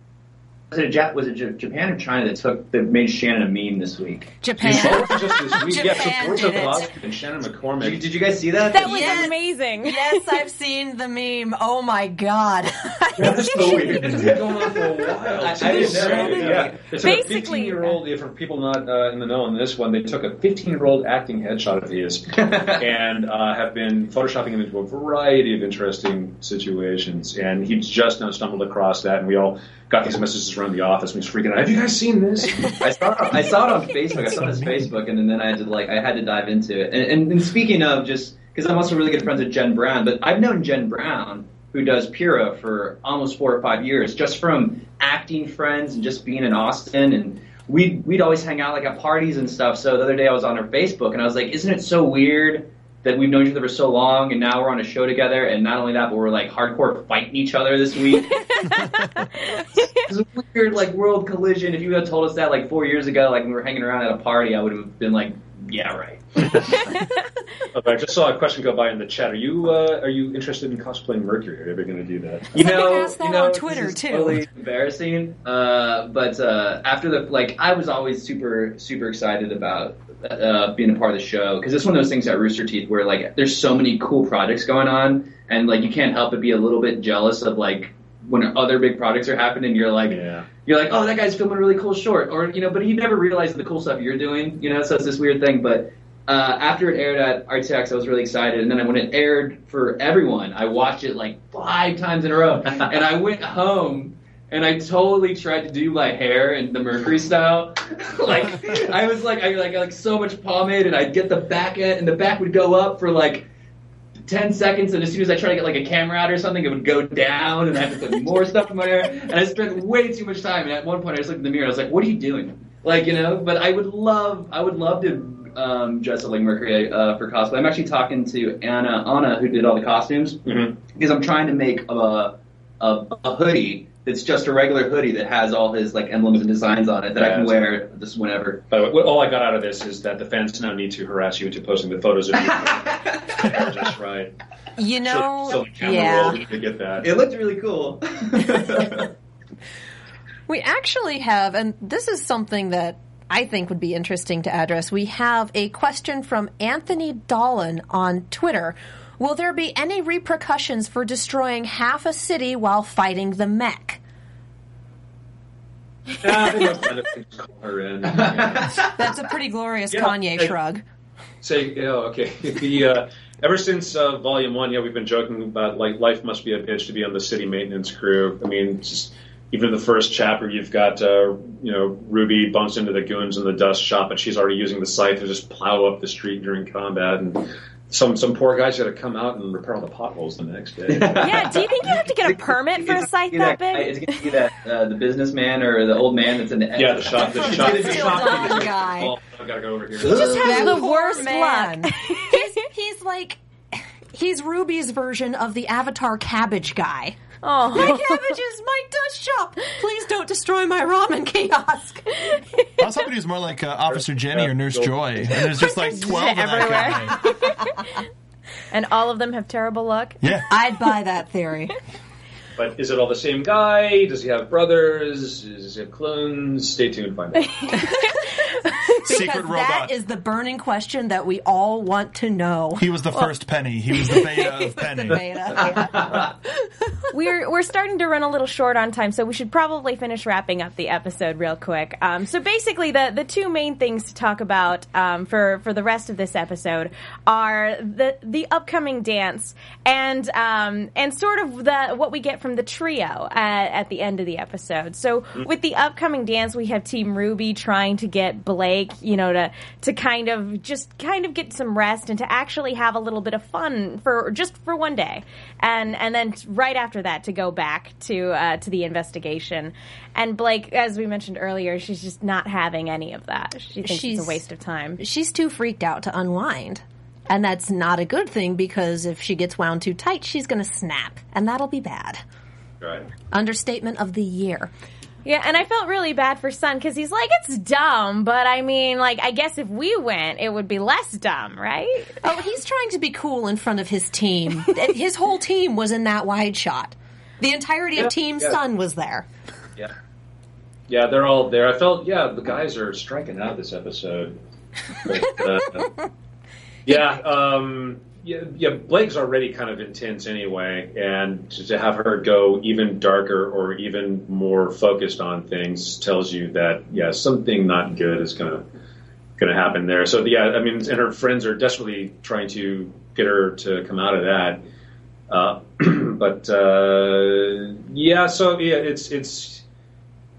it, Jap- was it J- Japan or China that took that made Shannon a meme this week? Japan. Just this week. yeah, Japan so Portia did and Shannon Did, McCormick. did you guys see that? That was Yes. amazing. yes, I've seen the meme. Oh my god. That's so weird. It's been going on for a while. I- So I they didn't know. Yeah, they took a 15 year old. For people not uh, in the know on this one, they took a 15 year old acting headshot of his and uh, have been photoshopping him into a variety of interesting situations. And he just now stumbled across that, and we all got these messages around the office. And he was freaking out. Have you guys seen this? I saw it, I saw it on Facebook. I saw his Facebook, and then I had to like I had to dive into it. And, and, and speaking of just because I'm also really good friends with Jen Brown, but I've known Jen Brown who does Pyrrha for almost four or five years, just from acting friends and just being in Austin and. We'd, we'd always hang out like at parties and stuff. So the other day I was on her Facebook and I was like, isn't it so weird that we've known each other for so long and now we're on a show together and not only that, but we're like hardcore fighting each other this week. It's a weird like world collision. If you had told us that like four years ago, like when we were hanging around at a party, I would have been like, yeah, right. Okay, I just saw a question go by in the chat. Are you uh, are you interested in cosplaying Mercury? Are you ever going to do that? You Somebody know, asked that you know, on Twitter, too. Totally embarrassing. Uh, but uh, after the like, I was always super super excited about uh, being a part of the show because it's one of those things at Rooster Teeth where like there's so many cool projects going on, and like you can't help but be a little bit jealous of like when other big projects are happening. You're like, Yeah. you're like, oh, that guy's filming a really cool short, or you know, but you never realize the cool stuff you're doing, you know. So it's this weird thing. But uh, after it aired at RTX, I was really excited, and then when it aired for everyone, I watched it like five times in a row, and I went home. And I totally tried to do my hair in the Mercury style. like I was like I like like so much pomade, and I'd get the back end, and the back would go up for like 10 seconds, and as soon as I try to get like a camera out or something, it would go down, and I had to put more stuff in my hair. And I spent way too much time. And at one point, I just looked in the mirror. I was like, "What are you doing?" Like, you know. But I would love, I would love to um, dress up like Mercury uh, for cosplay. I'm actually talking to Anna, Anna, who did all the costumes, Mhm. because I'm trying to make a a, a hoodie that's just a regular hoodie that has all his like emblems and designs on it that I can Yeah. wear just whenever. By the way, all I got out of this is that the fans now need to harass you into posting the photos of you. just right. You know, so, so the camera yeah. roll to get that. It looked really cool. We actually have, and this is something that I think would be interesting to address. We have a question from Anthony Dolan on Twitter. Will there be any repercussions for destroying half a city while fighting the mech? Yeah, that's kind of thing to call her in. That's a pretty glorious Yeah, Kanye I- shrug. Say, yeah, okay. The uh, ever since uh, Volume One, yeah, we've been joking about like life must be a bitch to be on the city maintenance crew. I mean, just even in the first chapter, you've got uh, you know Ruby bumps into the goons in the dust shop, and she's already using the scythe to just plow up the street during combat, and some some poor guy's got to come out and repair all the potholes the next day. Yeah, do you think you have to get a permit for a site gonna that be guy- big? It's going to be that uh, the businessman or the old man that's in the yeah, the shop, the shop, the shop. guy. Oh, I gotta go over here. just has That the worst man. luck. he's, he's like, he's RWBY's version of the Avatar cabbage guy. Oh, My cabbages, my dust shop. Please don't destroy my ramen kiosk. I was hoping he was more like uh, Officer Jenny or Nurse Joy. And there's just like 12 of that guy. and all of them have terrible luck. Yeah. I'd buy that theory. But is it all the same guy? Does he have brothers? Does he have clones? Stay tuned, find out. Secret Because robot. that is the burning question that we all want to know. he was the first penny. He was the beta of penny. Beta. We're we're starting to run a little short on time, so we should probably finish wrapping up the episode real quick. Um, so basically, the the two main things to talk about um, for for the rest of this episode are the the upcoming dance and um, and sort of the what we get from the trio at, at the end of the episode. So with the upcoming dance, we have Team RWBY trying to get Blake, you know, to to kind of just kind of get some rest and to actually have a little bit of fun for just for one day, and and then right after that to go back to uh, to the investigation. And Blake, as we mentioned earlier, she's just not having any of that. She thinks it's She's- a waste of time. She's too freaked out to unwind. And that's not a good thing because if she gets wound too tight, she's going to snap. And that'll be bad. Right. Understatement of the year. Yeah, and I felt really bad for Sun because he's like, it's dumb, but I mean, like, I guess if we went, it would be less dumb, right? Oh, he's trying to be cool in front of his team. his whole team was in that wide shot. The entirety Yeah, of Team yeah. Sun was there. Yeah. Yeah, they're all there. I felt, yeah, the guys are striking out this episode. But, uh, yeah, um, yeah, yeah, Blake's already kind of intense anyway, and to, have her go even darker or even more focused on things tells you that, yeah, something not good is gonna gonna happen there. So yeah, I mean, and her friends are desperately trying to get her to come out of that. Uh, but uh, yeah, so yeah, it's it's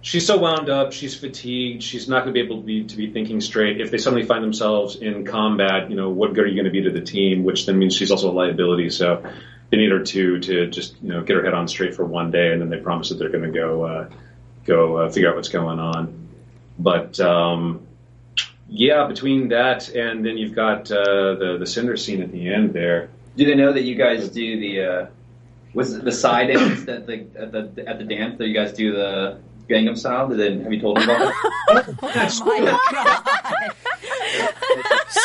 she's so wound up, she's fatigued, she's not going to be able to be to be thinking straight. If they suddenly find themselves in combat, you know, what good are you going to be to the team? Which then means she's also a liability. So they need her to to just you know get her head on straight for one day, and then they promise that they're going to go uh, go uh, figure out what's going on. But um, yeah, between that and then you've got uh, the the cinder scene at the end there. Do they know that you guys do the uh, was the side dance that the at the at the dance that you guys do the Gangnam style? Did they, have you told them about that? Oh my God.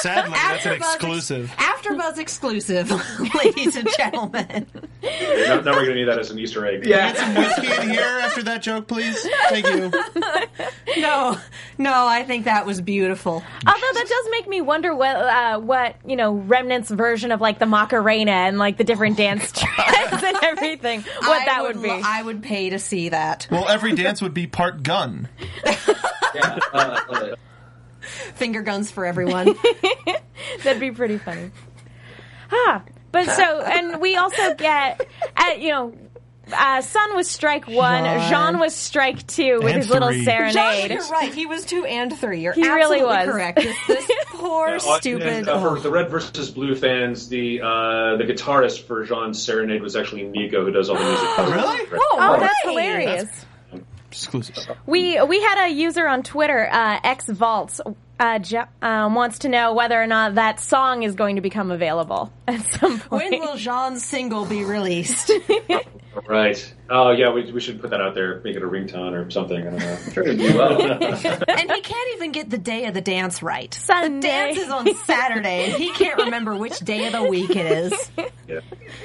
Sadly, that's an AfterBuzz ex- exclusive. AfterBuzz exclusive, ladies and gentlemen. Now, now we're going to need that as an Easter egg. Yeah. Get some whiskey in here after that joke, please. Thank you. No, no, I think that was beautiful. Although that does make me wonder what, uh, what you know, remnants version of like the Macarena and like the different dance trends and everything. What I that would, be. lo- I would pay to see that. Well, every dance would be part gun. yeah, uh, uh, Finger guns for everyone. That'd be pretty funny. Ah, but so, and we also get, uh, you know, uh, Sun was strike one, Jaune. Jaune was strike two with And his little three. Jaune, serenade. you're right. He was two and three. You're He really absolutely was. correct. This, this poor, Yeah, stupid. and, uh, oh. for the Red versus Blue fans, the uh, the guitarist for Jaune's Serenade was actually Nico, who does all the music. Really? Oh, that's Right. hilarious. Exclusive. We we had a user on Twitter, uh, X Vaults, uh, Je- um, wants to know whether or not that song is going to become available at some point. When will Jaune's single be released? Right. Oh yeah, we, we should put that out there, make it a ringtone or something. I don't know. Sure, it'd be well. and he can't even get the day of the dance right. Sunday. The dance is on Saturday, and he can't remember which day of the week it is. Yeah.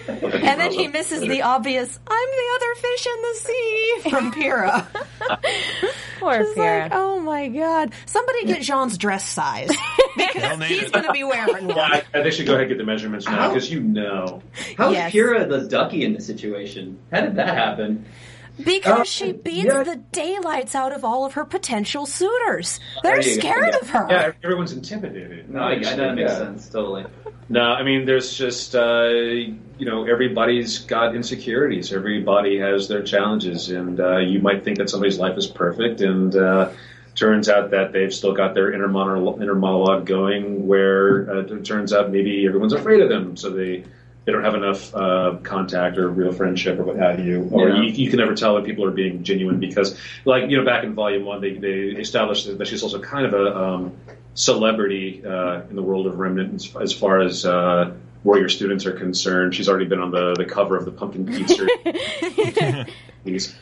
And then he misses the obvious, I'm the other fish in the sea from Pyrrha. Poor It's Pyrrha. like, oh my god. Somebody get Jaune's dress size. Because he's going to be wearing one. Yeah, I, I think should go ahead and get the measurements now because you know. How's Yes. Pyrrha the ducky in the situation? How did that happen? Because Uh, she beats yeah. the daylights out of all of her potential suitors. They're There scared yeah. of her. Yeah, everyone's intimidated. No, I, that makes Yeah. sense totally. No, I mean, there's just, uh, you know, everybody's got insecurities. Everybody has their challenges. And uh, you might think that somebody's life is perfect. And uh, turns out that they've still got their inner, mono- inner monologue going where uh, it turns out maybe everyone's afraid of them. So they, they don't have enough uh, contact or real friendship or what have you. Or Yeah. you, you can never tell when people are being genuine because, like, you know, back in volume one, they, they established that she's also kind of a um, celebrity uh, in the world of Remnant as, as far as uh, warrior students are concerned. She's already been on the, the cover of the Pumpkin Pete's. These.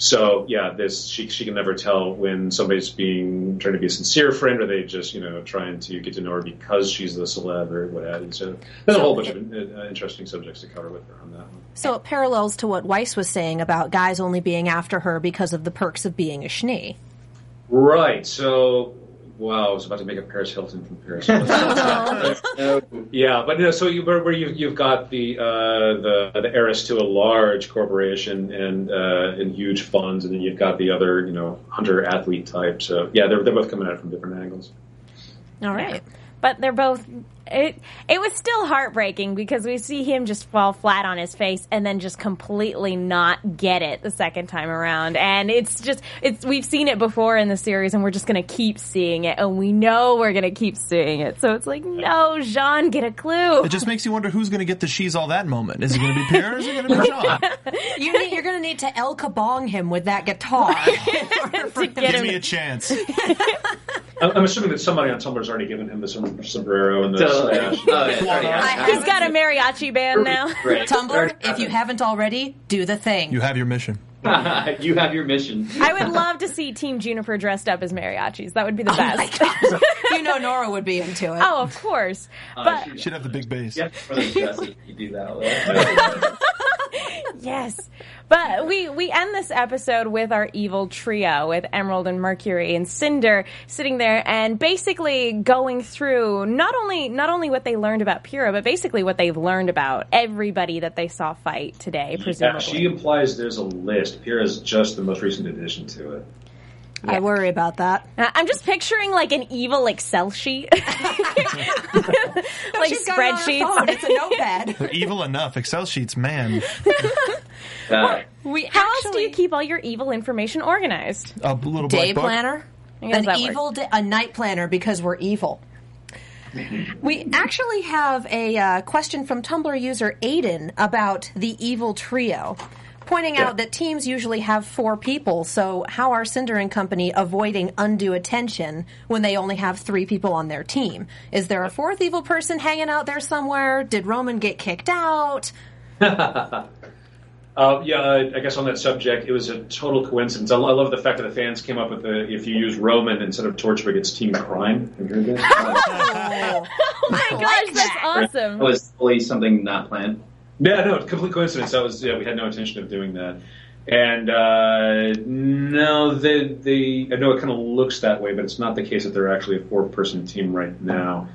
So yeah, this she she can never tell when somebody's being trying to be a sincere friend or they just you know trying to get to know her because she's the celeb or what have you. So there's a whole bunch of uh, interesting subjects to cover with her on that one. So it parallels to what Weiss was saying about guys only being after her because of the perks of being a Schnee. Right. So, wow, I was about to make a Paris Hilton comparison. yeah, but no. So you where, where you you've got the uh, the the heiress to a large corporation and uh, and huge funds, and then you've got the other you know hunter athlete type. So yeah, they're they're both coming at it from different angles. All right. but they're both it it was still heartbreaking because we see him just fall flat on his face and then just completely not get it the second time around and it's just it's we've seen it before in the series and we're just going to keep seeing it and we know we're going to keep seeing it so it's like no Jaune get a clue It just makes you wonder who's going to get the she's all that moment. Is it going to be Pyrrha or is it going to be Jaune? You need, you're going to need to El Kabong him with that guitar. to get Give him me a chance. I'm, I'm assuming that somebody on Tumblr's already given him the som- sombrero and the Totally. stash. Oh, yeah, already I he's got a mariachi band now Right. Tumblr, if you haven't already, do the thing. You have your mission. you have your mission. I would love to see Team JNPR dressed up as mariachis that would be the Oh best God. you know Nora would be into it. oh of course Uh, but she- Should have the big bass. Yeah, for the dresses, you do that. Yes. But we, we end this episode with our evil trio with Emerald and Mercury and Cinder sitting there and basically going through not only not only what they learned about Pyrrha, but basically what they've learned about everybody that they saw fight today, Yeah, presumably. she implies there's a list. Pyrrha is just the most recent addition to it. I worry about that. I'm just picturing like an evil Excel sheet. like She's got it on her phone. It's a notepad. Evil enough. Excel sheets, man. Uh, We How else do you keep all your evil information organized? A little day black planner, I an evil, da- a night planner because we're evil. We actually have a uh, question from Tumblr user Aiden about the evil trio, pointing out that teams usually have four people. So how are Cinder and Company avoiding undue attention when they only have three people on their team? Is there a fourth evil person hanging out there somewhere? Did Roman get kicked out? Uh, yeah, uh, I guess on that subject, it was a total coincidence. I, lo- I love the fact that the fans came up with the if you use Roman instead of Torchwick, it's Team Crime. Have you heard that? Oh my gosh, that's awesome. that was fully something not planned. Yeah, no, complete coincidence. That was yeah, we had no intention of doing that. And uh, no, they, they I know it kind of looks that way, but it's not the case that they're actually a four-person team right now.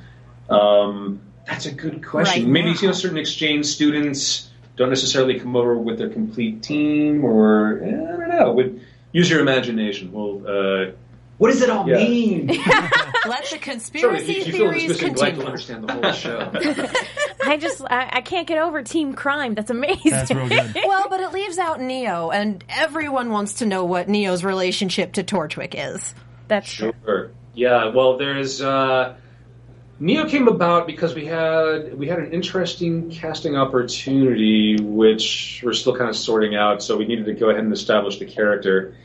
Um, that's a good question. Right Maybe now. you know certain exchange students don't necessarily come over with their complete team, or eh, I don't know. Would use your imagination. Well, uh, What does it all Yeah. mean? Let the conspiracy you, if you theories missing blank, continue. you'll understand the whole show. I just I, I can't get over team crime. That's amazing. That's real good. Well, but it leaves out Neo, and everyone wants to know what Neo's relationship to Torchwick is. That's true. Sure. Yeah. Well, there's uh, Neo came about because we had we had an interesting casting opportunity, which we're still kind of sorting out. So we needed to go ahead and establish the character.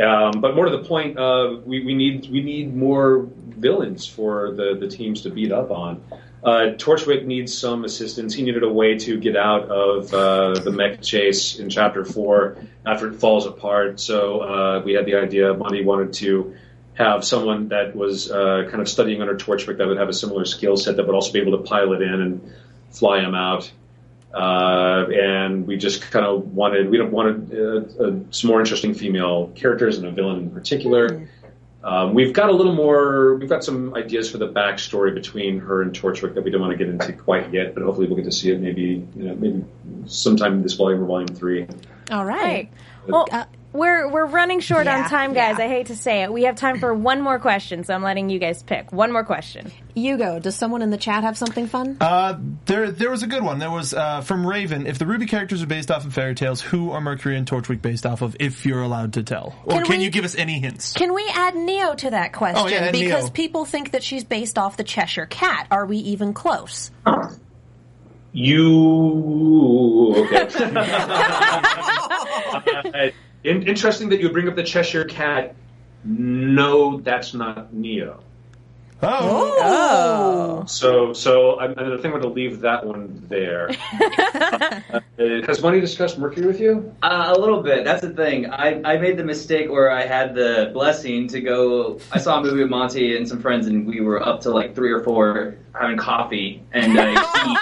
Um, but more to the point, uh, we, we need we need more villains for the, the teams to beat up on. Uh, Torchwick needs some assistance. He needed a way to get out of uh, the mech chase in Chapter 4 after it falls apart. So uh, we had the idea, Monty wanted to have someone that was uh, kind of studying under Torchwick that would have a similar skill set that would also be able to pilot in and fly him out. Uh, and we just kind of wanted we wanted uh, uh, some more interesting female characters and a villain in particular. Um, we've got a little more. We've got some ideas for the backstory between her and Torchwick that we don't want to get into quite yet, but hopefully we'll get to see it maybe you know maybe sometime in this volume or volume three. All right. Right. Well, Uh, we're we're running short yeah, on time, guys. yeah. I hate to say it. We have time for one more question, so I'm letting you guys pick. One more question. Hugo, does someone in the chat have something fun? Uh, there, there was a good one. There was uh, from Raven. If the RWBY characters are based off of fairy tales, who are Mercury and Torchwick based off of? If you're allowed to tell, or Can can, we- you give us any hints? Can we add Neo to that question? Oh, yeah, add because Neo. people think that she's based off the Cheshire Cat. Are we even close? You okay? In, interesting that you bring up the Cheshire Cat. No, that's not Neo. Oh, So, so I'm, I think I'm going to leave that one there. uh, has Monty discussed Mercury with you? Uh, a little bit. That's the thing. I, I made the mistake where I had the blessing to go. I saw a movie with Monty and some friends, and we were up to like three or four having coffee, and uh,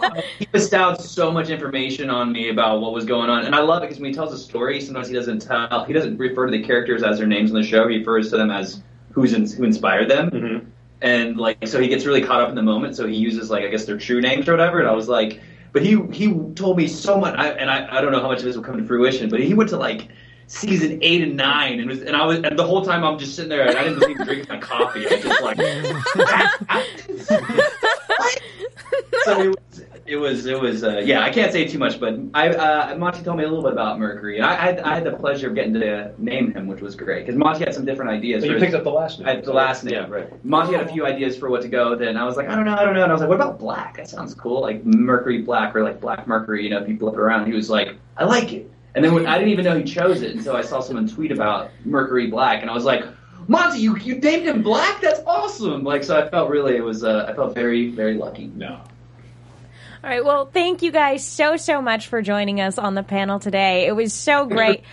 he, he bestowed so much information on me about what was going on, and I love it because when he tells a story, sometimes he doesn't tell. He doesn't refer to the characters as their names in the show. He refers to them as who's in, who inspired them. Mm-hmm. and like so he gets really caught up in the moment so he uses like i guess their true names or whatever and i was like but he he told me so much I, and I, I don't know how much of this will come to fruition but he went to like season eight and nine and was and i was and the whole time i'm just sitting there and i didn't even drink my coffee i just like so it was it was it was uh, yeah i can't say too much but i uh, monty told me a little bit about mercury and i, I, had, I had the pleasure of getting to name him which was great because monty had some different ideas So you for picked his- up the last name. I, the last name. Yeah, right. Monty had a few ideas for what to go. Then I was like, I don't know, I don't know. And I was like, what about black? That sounds cool, like Mercury Black or like Black Mercury. You know, if you flip it around. He was like, I like it. And then when, I didn't even know he chose it until I saw someone tweet about Mercury Black, and I was like, Monty, you you named him Black? That's awesome. Like, so I felt really it was. Uh, I felt very very lucky. No. All right. Well, thank you guys so so much for joining us on the panel today. It was so great.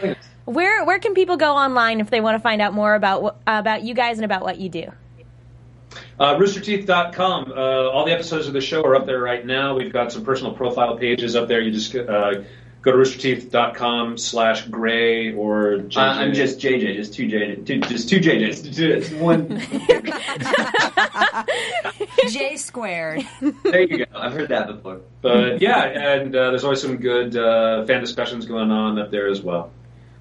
Where where can people go online if they want to find out more about what, about you guys and about what you do? Uh, roosterteeth.com. Uh, all the episodes of the show are up there right now. We've got some personal profile pages up there. You just uh, go to roosterteeth.com slash gray or JJ. Uh, I'm just JJ, just two JJ, two, just two JJs, Just one. J squared. there you go. I've heard that before. But yeah, and uh, there's always some good uh, fan discussions going on up there as well.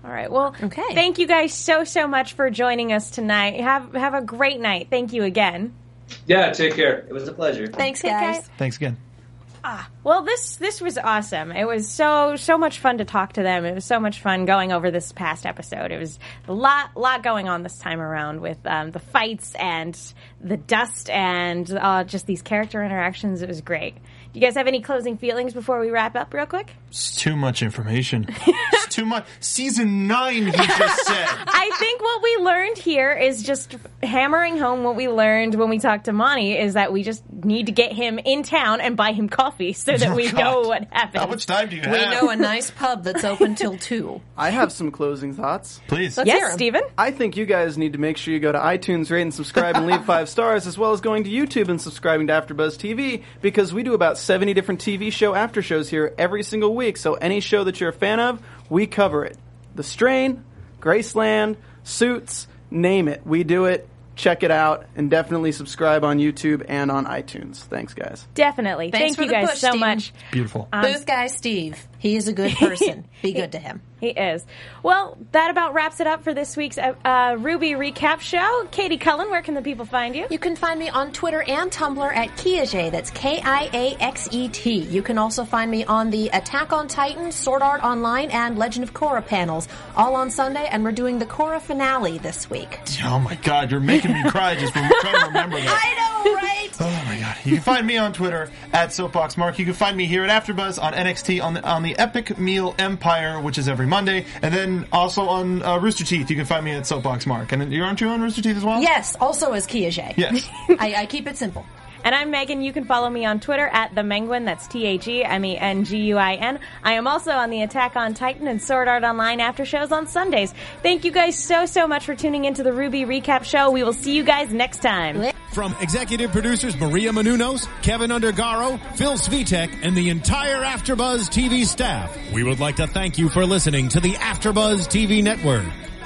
All right. Well, Okay. Thank you guys so so much for joining us tonight. Have have a great night. Thank you again. Yeah, take care. It was a pleasure. Thanks, Okay, guys. guys. thanks again. Well, this this was awesome. It was so so much fun to talk to them. It was so much fun going over this past episode. It was a lot lot going on this time around with um, the fights and the dust and uh, just these character interactions. It was great. Do you guys have any closing feelings before we wrap up, real quick? It's too much information. it's too much. Season nine, he just said. I think what we learned here is just hammering home what we learned when we talked to Monty is that we just need to get him in town and buy him coffee so that Oh, we God. know what happened. How much time do you We have? We know a nice pub that's open till 2. I have some closing thoughts. Please. Let's hear Yes, 'em. Steven? I think you guys need to make sure you go to iTunes, rate and subscribe, and leave five stars, as well as going to YouTube and subscribing to AfterBuzz TV, because we do about 70 different TV show after shows here every single week. So any show that you're a fan of, we cover it. The Strain, Graceland, Suits, name it. We do it. Check it out, and definitely subscribe on YouTube and on iTunes. Thanks, guys. Definitely. Thanks Thank for you the guys push, so Steven. much. Beautiful. Um, Booth guy Steve. He is a good person. Be good to him. He is. Well, that about wraps it up for this week's uh, uh, RWBY recap show. Katie Cullen, where can the people find you? You can find me on Twitter and Tumblr at Kiaxet. That's K I A X E T. You can also find me on the Attack on Titan, Sword Art Online, and Legend of Korra panels, all on Sunday, and we're doing the Korra finale this week. Oh my God, you're making me cry just from trying to remember that. I know right. Oh my god! You can find me on Twitter at Soapbox Mark. You can find me here at AfterBuzz on NXT on the on the Epic Meal Empire, which is every Monday, and then also on uh, Rooster Teeth. You can find me at Soapbox Mark. And you aren't you on Rooster Teeth as well? Yes, also as Kiaxet. Yes. I, I keep it simple. And I'm Megan. You can follow me on Twitter at the Menguin. That's T H E M E N G U I N. I am also on the Attack on Titan and Sword Art Online after shows on Sundays. Thank you guys so so much for tuning into the RWBY Recap Show. We will see you guys next time. From executive producers Maria Menounos, Kevin Undergaro, Phil Svitek, and the entire AfterBuzz TV staff, we would like to thank you for listening to the AfterBuzz TV network.